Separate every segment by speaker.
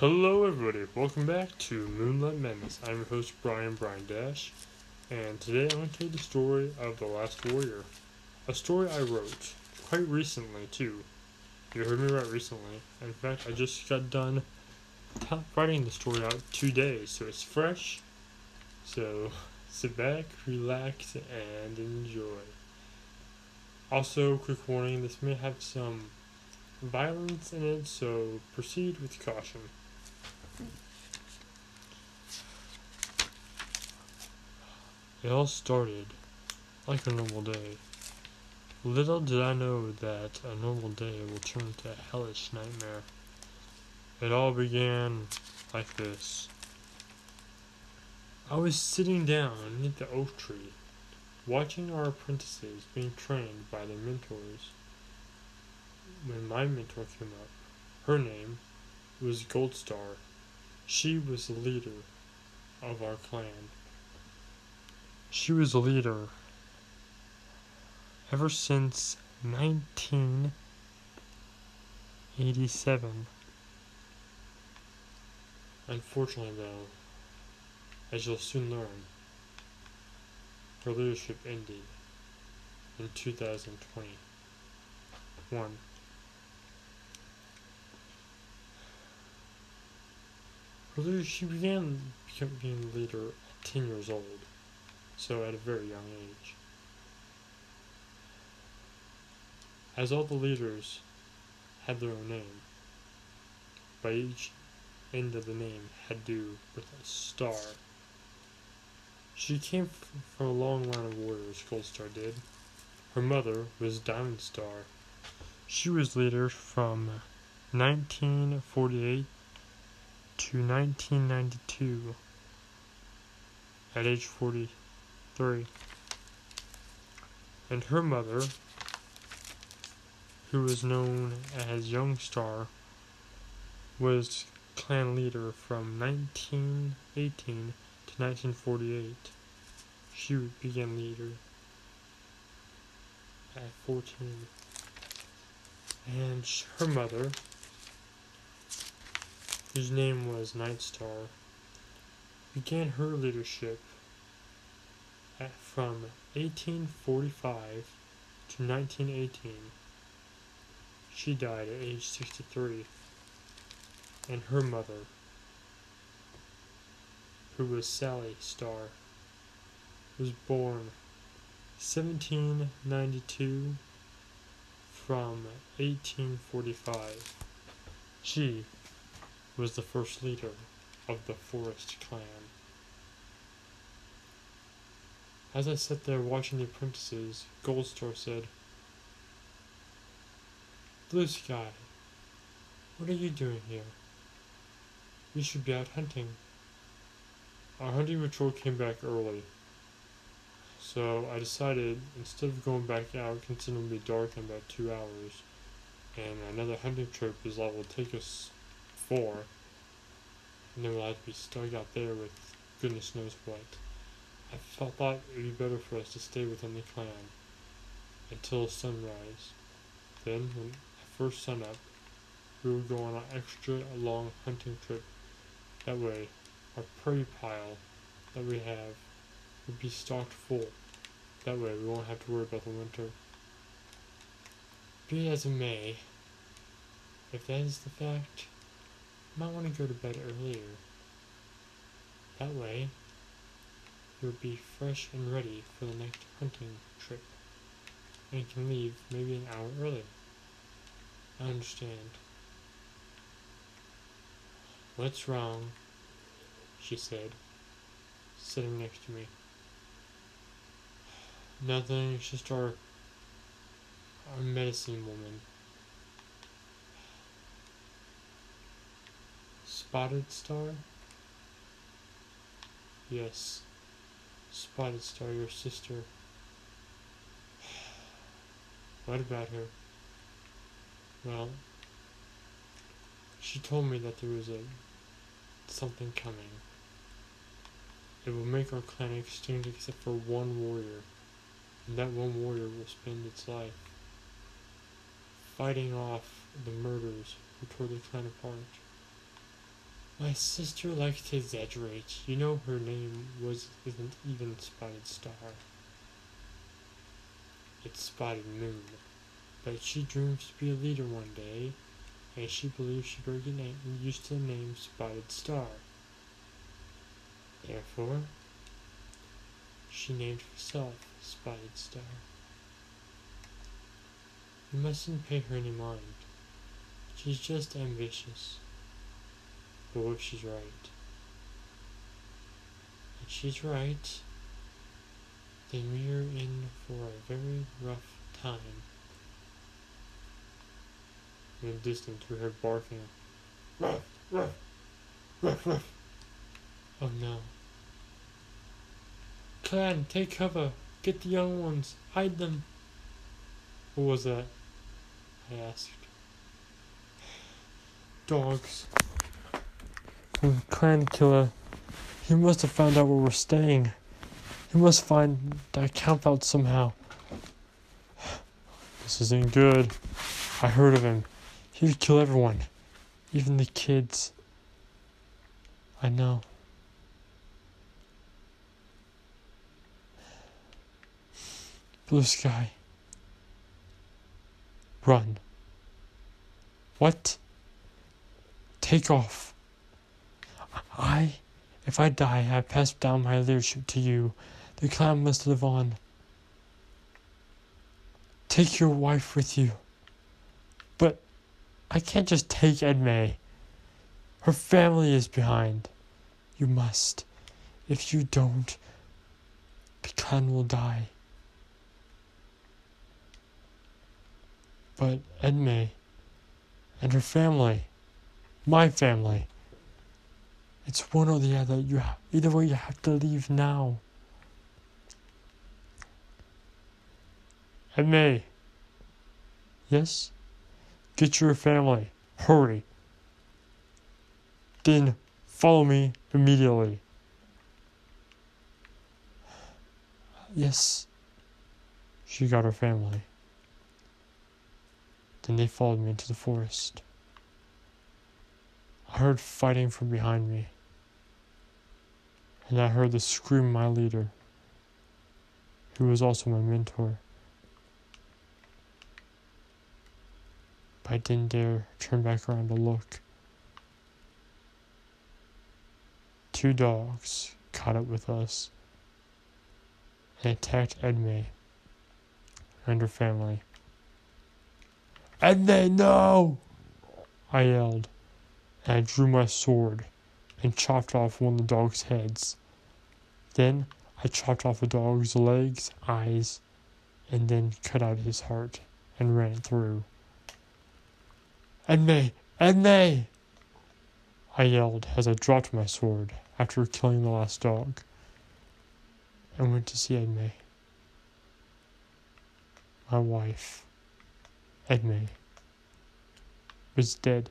Speaker 1: Hello, everybody. Welcome back to Moonlight Madness. I'm your host, Brian Brian Dash, and today I'm going to tell you the story of The Last Warrior. A story I wrote quite recently, too. You heard me right recently. In fact, I just got done writing the story out today, so it's fresh. So sit back, relax, and enjoy. Also, quick warning this may have some violence in it, so proceed with caution. It all started like a normal day. Little did I know that a normal day will turn into a hellish nightmare. It all began like this. I was sitting down beneath the oak tree, watching our apprentices being trained by their mentors. When my mentor came up, her name was Goldstar. She was the leader of our clan. She was a leader ever since 1987. Unfortunately, though, as you'll soon learn, her leadership ended in 2021. Her she began becoming leader at 10 years old so at a very young age. As all the leaders had their own name, but each end of the name had to do with a star. She came from a long line of warriors, Goldstar did. Her mother was Diamond Star. She was leader from 1948 to 1992. At age 40, three. And her mother, who was known as Young Star, was clan leader from 1918 to 1948. She began leader at 14. And her mother, whose name was Night Star, began her leadership from 1845 to 1918. She died at age 63, and her mother, who was Sally Starr, was born 1792 from 1845. She was the first leader of the Forest Clan. As I sat there watching the apprentices, Goldstar said, Blue Sky, what are you doing here? You should be out hunting. Our hunting patrol came back early, so I decided instead of going back out, considering it be dark in about two hours, and another hunting trip is all will take us four, and then we'll have to be stuck out there with goodness knows what. I thought it would be better for us to stay within the clan until sunrise. Then, when at first sunup, we would go on an extra long hunting trip. That way, our prey pile that we have would be stocked full. That way, we won't have to worry about the winter. Be as it may, if that is the fact, you might want to go to bed earlier. That way, you'll be fresh and ready for the next hunting trip, and can leave maybe an hour early. I understand. What's wrong? she said, sitting next to me. Nothing, it's just our, our medicine woman. Spotted Star? Yes. Spotted Star, your sister. What about her? Well, she told me that there was a something coming. It will make our clan extinct except for one warrior, and that one warrior will spend its life fighting off the murderers who tore the clan apart. My sister likes to exaggerate. You know her name was isn't even Spotted Star. It's Spotted Moon. But she dreams to be a leader one day, and she believes she better get na- used to the name Spotted Star. Therefore, she named herself Spotted Star. You mustn't pay her any mind. She's just ambitious. But what if she's right? If she's right, then we are in for a very rough time. In the distance, we heard barking. Ruff, ruff, ruff, ruff. Oh no. Clan, take cover. Get the young ones. Hide them. What was that? I asked. Dogs. Clan Killer. He must have found out where we're staying. He must find that camp out somehow. This isn't good. I heard of him. He'd kill everyone, even the kids. I know. Blue sky. Run. What? Take off. I, if I die, I pass down my leadership to you. The clan must live on. Take your wife with you. But I can't just take Edme. Her family is behind. You must. If you don't, the clan will die. But Edme and her family, my family, it's one or the other. You ha- either way, you have to leave now. Edme. Yes. Get your family. Hurry. Then follow me immediately. Yes. She got her family. Then they followed me into the forest. I heard fighting from behind me. And I heard the scream of my leader, who was also my mentor. But I didn't dare turn back around to look. Two dogs caught up with us and attacked Edme and her family. Edme, no! I yelled, and I drew my sword and chopped off one of the dog's heads. Then I chopped off the dog's legs, eyes, and then cut out his heart and ran it through. Edme! Edme! I yelled as I dropped my sword after killing the last dog and went to see Edme. My wife, Edme, was dead.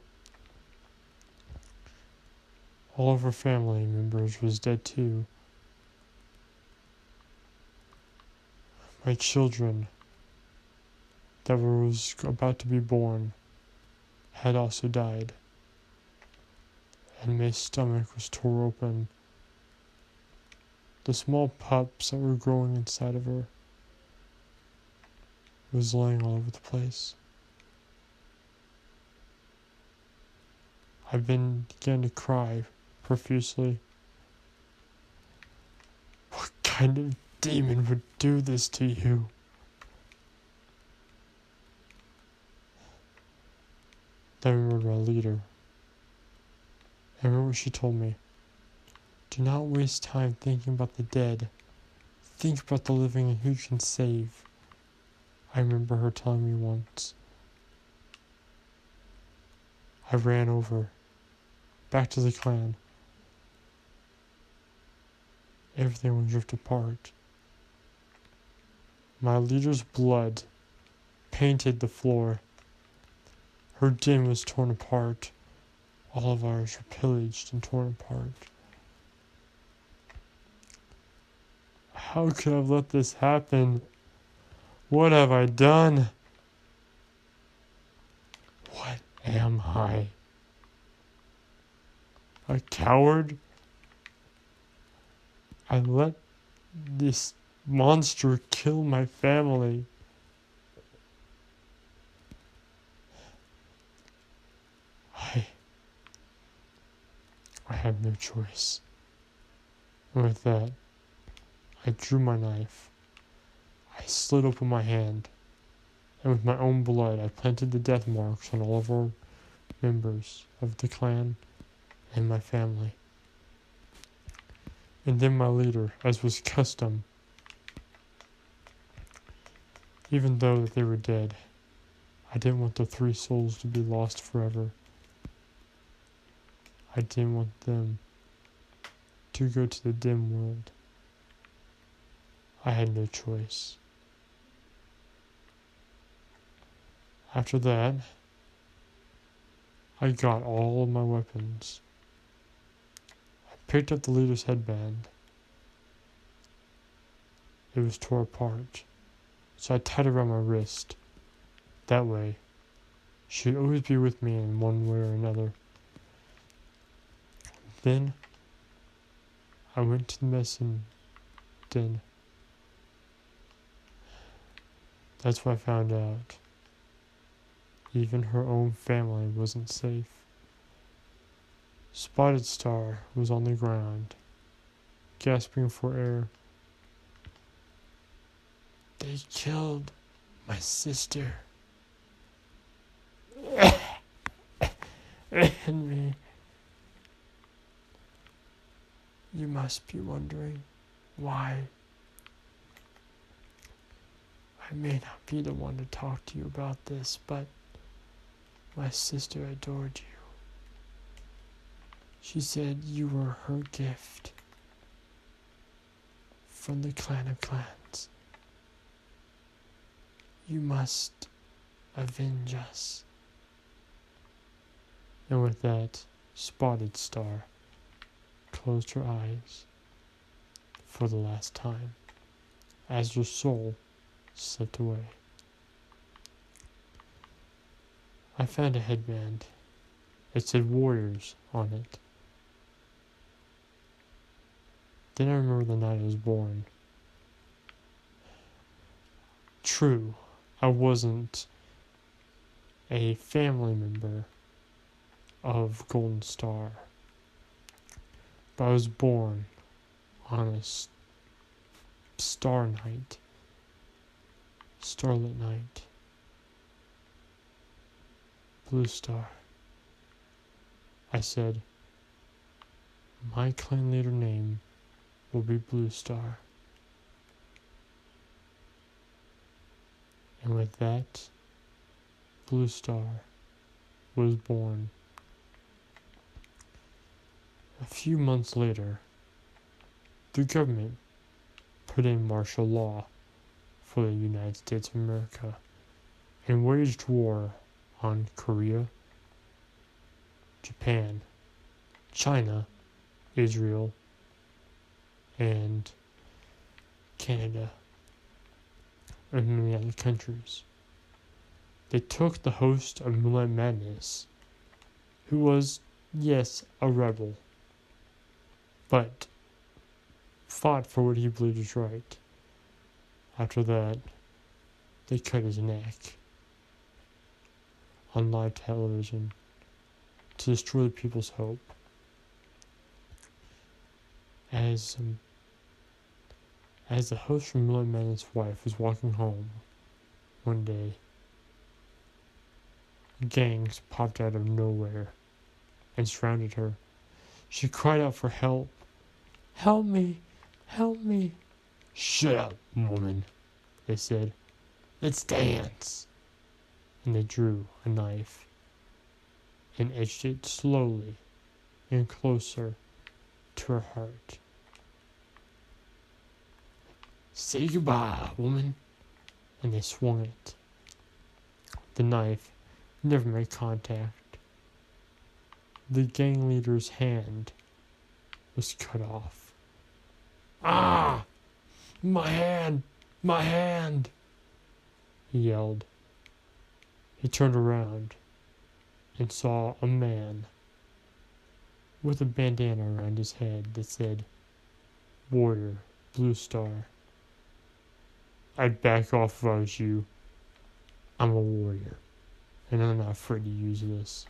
Speaker 1: All of her family members was dead too. My children that was about to be born had also died, and my stomach was tore open. The small pups that were growing inside of her was laying all over the place. I began to cry profusely. What kind of demon would do this to you? I remembered my leader. I remember she told me. Do not waste time thinking about the dead. Think about the living and who you can save. I remember her telling me once. I ran over, back to the clan. Everything was ripped apart. My leader's blood painted the floor. Her den was torn apart. All of ours were pillaged and torn apart. How could I have let this happen? What have I done? What am I? a coward. I let this monster kill my family. I I had no choice. And with that, I drew my knife. I slit open my hand, and with my own blood, I planted the death marks on all of our members of the clan and my family. And then my leader, as was custom, even though they were dead, I didn't want the three souls to be lost forever. I didn't want them to go to the dim world. I had no choice. After that, I got all my weapons. Picked up the leader's headband. It was tore apart, so I tied it around my wrist. That way, she'd always be with me in one way or another. Then, I went to the medicine den. That's when I found out. Even her own family wasn't safe. Spotted Star was on the ground, gasping for air. They killed my sister. and me. You must be wondering why. I may not be the one to talk to you about this, but my sister adored you. She said you were her gift from the clan of clans. You must avenge us. And with that, Spotted Star closed her eyes for the last time as her soul slipped away. I found a headband. It said Warriors on it. Then I remember the night I was born. True, I wasn't a family member of Golden Star, but I was born on a star night, starlit night. Blue Star. I said, My clan leader name will be Blue Star. And with that, Blue Star was born. A few months later, the government put in martial law for the United States of America and waged war on Korea, Japan, China, Israel, and Canada, and many other countries. They took the host of Moonlight Madness, who was, yes, a rebel, but fought for what he believed was right. After that, they cut his neck on live television to destroy the people's hope. As as the host from Moonlight Madness' wife was walking home one day, gangs popped out of nowhere and surrounded her. She cried out for help. Help me! Help me! Shut up, woman, they said. Let's dance and they drew a knife and edged it slowly and closer to her heart. Say goodbye, woman. And they swung it. The knife never made contact. The gang leader's hand was cut off. Ah! My hand! My hand! He yelled. He turned around and saw a man with a bandana around his head that said, Warrior, Blue Star. I'd back off if I was you. I'm a warrior, and I'm not afraid to use this.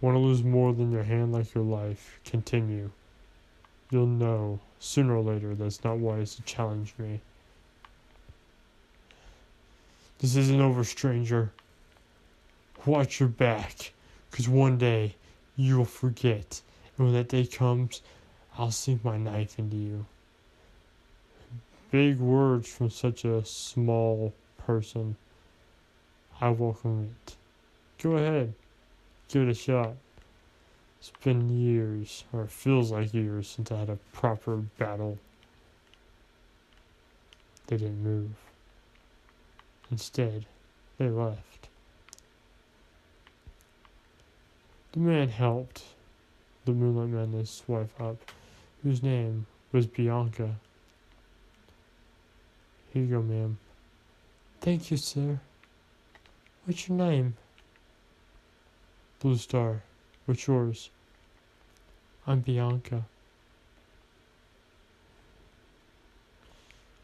Speaker 1: Want to lose more than your hand like your life? Continue. You'll know, sooner or later, that's not wise to challenge me. This isn't over, stranger. Watch your back, 'cause one day you'll forget, and when that day comes, I'll sink my knife into you. Big words from such a small person. I welcome it. Go ahead, give it a shot. It's been years, or it feels like years, since I had a proper battle. They didn't move. Instead, they left. The man helped the Moonlight Madness wife up, whose name was Bianca. Here you go, ma'am. Thank you, sir. What's your name? Blue Star. What's yours? I'm Bianca.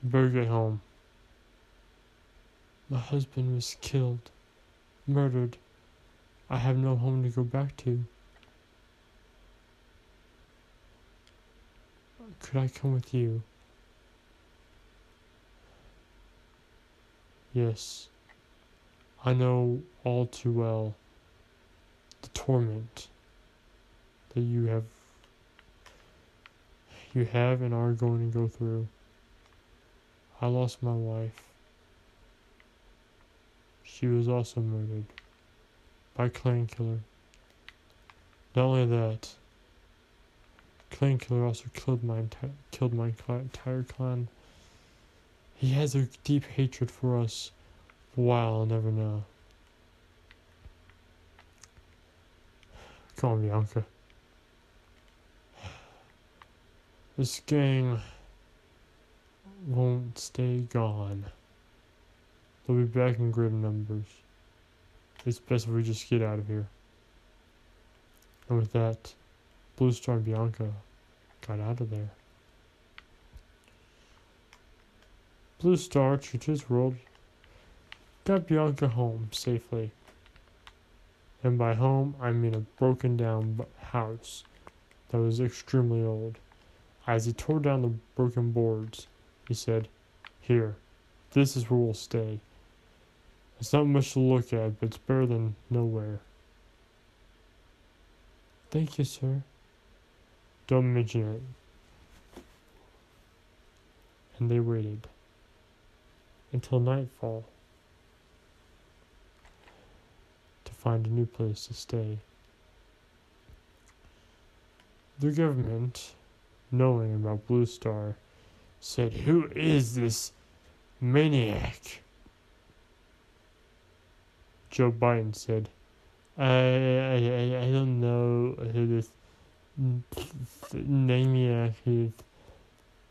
Speaker 1: You better get home. My husband was killed, murdered. I have no home to go back to. Could I come with you? Yes. I know all too well the torment that you have you have and are going to go through. I lost my wife. She was also murdered by clan killer. Not only that, clan killer also killed my killed my entire clan. He has a deep hatred for us. Why I'll never know. Come on, Bianca. This gang won't stay gone. They'll be back in greater numbers. It's best if we just get out of here. And with that, Blue Star and Bianca got out of there. Blue Star, his world, got Bianca home safely. And by home, I mean a broken down house that was extremely old. As he tore down the broken boards, he said, Here, this is where we'll stay. It's not much to look at, but it's better than nowhere. Thank you, sir. Don't mention it. And they waited until nightfall to find a new place to stay. The government knowing about Blue Star, said, Who is this maniac? Joe Biden said, I, I, I don't know who this maniac is.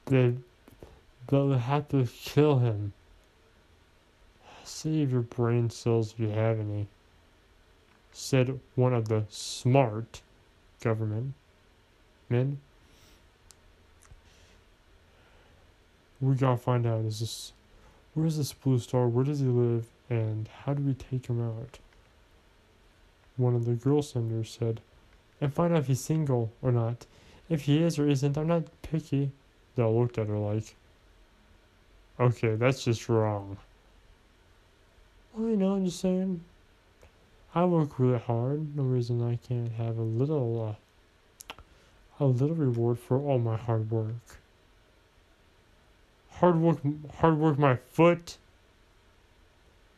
Speaker 1: But we have to kill him. Save your brain cells if you have any, said one of the smart government men. we gotta find out is this where is this blue star? Where does he live? And how do we take him out? One of the girl senders said and find out if he's single or not. If he is or isn't i'm not picky. They all looked at her like okay that's just wrong well you know i'm just saying i work really hard no reason i can't have a little uh, a little reward for all my hard work Hard work, hard work, my foot,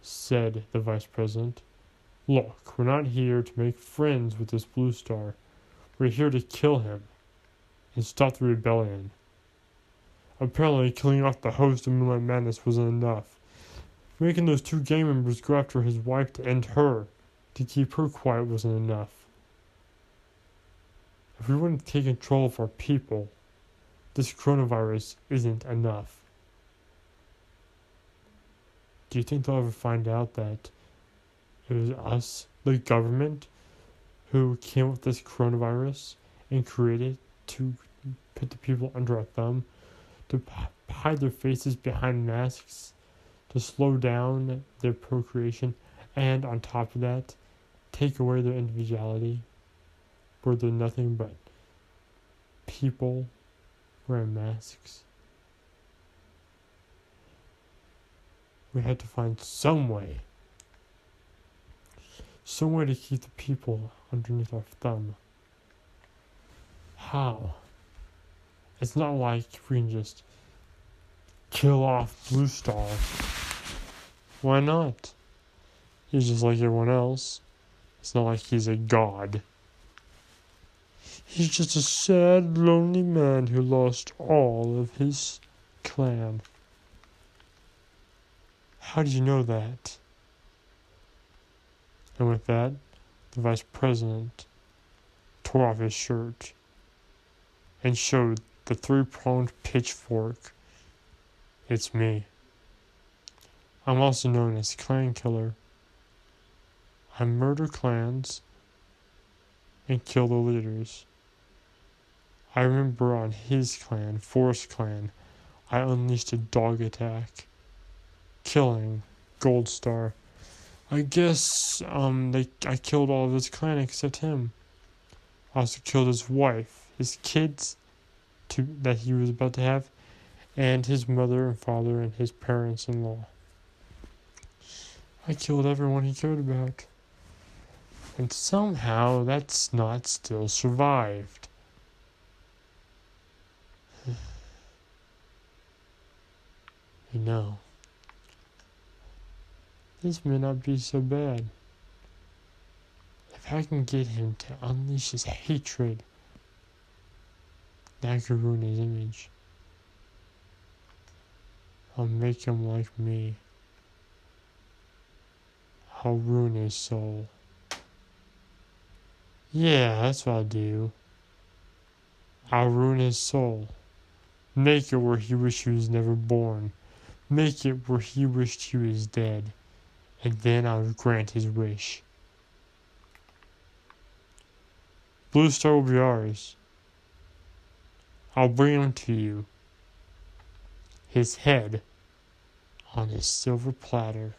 Speaker 1: said the vice president. Look, we're not here to make friends with this blue star. We're here to kill him and stop the rebellion. Apparently, killing off the host of Moonlight Madness wasn't enough. Making those two gang members go after his wife to end her, to keep her quiet, wasn't enough. If we want to take control of our people, this coronavirus isn't enough. Do you think they'll ever find out that it was us, the government, who came up with this coronavirus and created to put the people under a thumb, to hide their faces behind masks, to slow down their procreation, and on top of that, take away their individuality, where they're nothing but people wearing masks. We had to find some way, some way to keep the people underneath our thumb. How? It's not like we can just kill off Blue Star. Why not? He's just like everyone else. It's not like he's a god. He's just a sad, lonely man who lost all of his clan. How do you know that? And with that, the vice president tore off his shirt and showed the three pronged pitchfork. It's me. I'm also known as Clan Killer. I murder clans and kill the leaders. I remember on his clan, Forest Clan, I unleashed a dog attack, killing Gold Star. I guess um they I killed all of his clan except him. I also killed his wife, his kids, to that he was about to have, and his mother and father and his parents-in-law. I killed everyone he cared about. And somehow that's not still survived. You know, this may not be so bad. If I can get him to unleash his hatred, that could ruin his image. I'll make him like me. I'll ruin his soul. Yeah, that's what I'll do. I'll ruin his soul. Make it where he wished he was never born. Make it where he wished he was dead, and then I will grant his wish. Blue Star will be ours. I'll bring him to you. His head on a silver platter.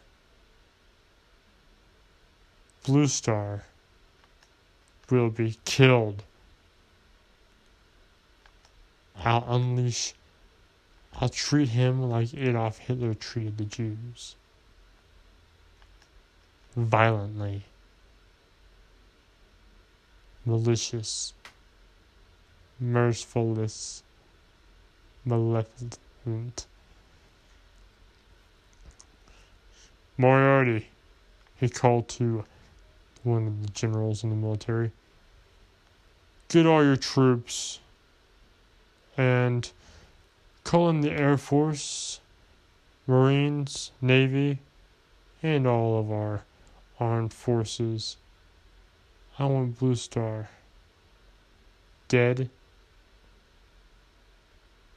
Speaker 1: Blue Star will be killed. I'll unleash I'll treat him like Adolf Hitler treated the Jews. Violently. Malicious. Mercifulness. Maleficent. Moriarty, he called to one of the generals in the military. Get all your troops and call in the Air Force, Marines, Navy, and all of our armed forces. I want Blue Star. Dead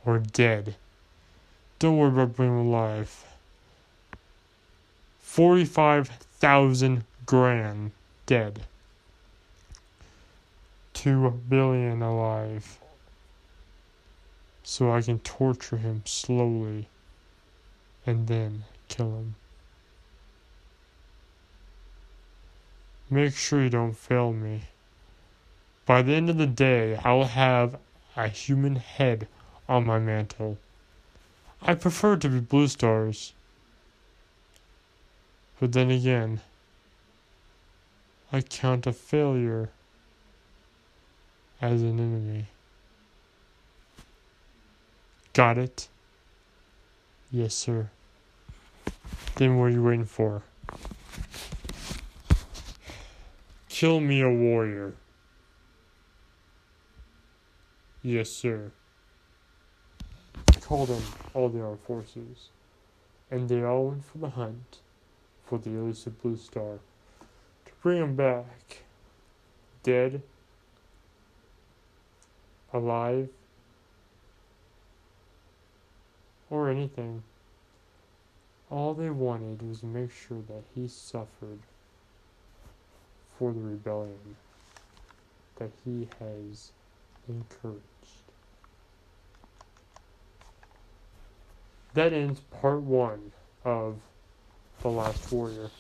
Speaker 1: or dead. Don't worry about bringing alive. 45,000 grand dead. 2 billion alive so I can torture him slowly and then kill him. Make sure you don't fail me. By the end of the day, I will have a human head on my mantle. I prefer to be blue stars. But then again, I count a failure as an enemy. Got it? Yes, sir. Then what are you waiting for? Kill me a warrior. Yes, sir. Called them all the armed forces, and they all went for the hunt for the elusive blue star to bring him back. Dead, alive, or anything. All they wanted was to make sure that he suffered for the rebellion. that he has encouraged. That ends part one of The Last Warrior.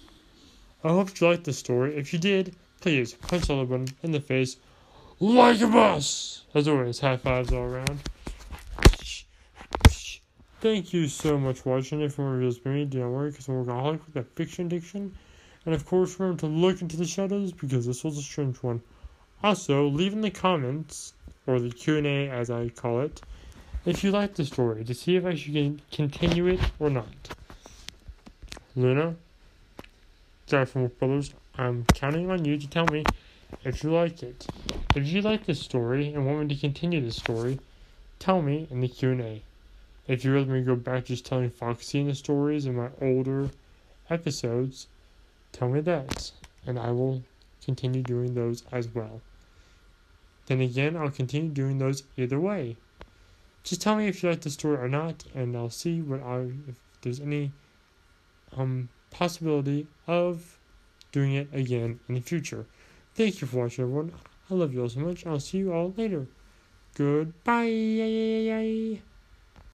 Speaker 1: I hope you liked the story. If you did, please punch the button in the face like a boss. As always, high fives all around. Thank you so much for watching. If you want to reveals me, do not worry, because I'm workaholic with that fiction addiction. And of course, remember to look into the shadows, because this was a strange one. Also, leave in the comments, or the Q&A as I call it, if you like the story, to see if I should continue it or not. Luna, Wolf Brothers, I'm counting on you to tell me if you like it. If you like the story and want me to continue the story, tell me in the Q&A. If you would rather me to go back just telling Foxy and the stories in my older episodes, tell me that, and I will continue doing those as well. Then again, I'll continue doing those either way. Just tell me if you like the story or not, and I'll see what I if there's any um possibility of doing it again in the future. Thank you for watching, everyone. I love you all so much. I'll see you all later. Goodbye.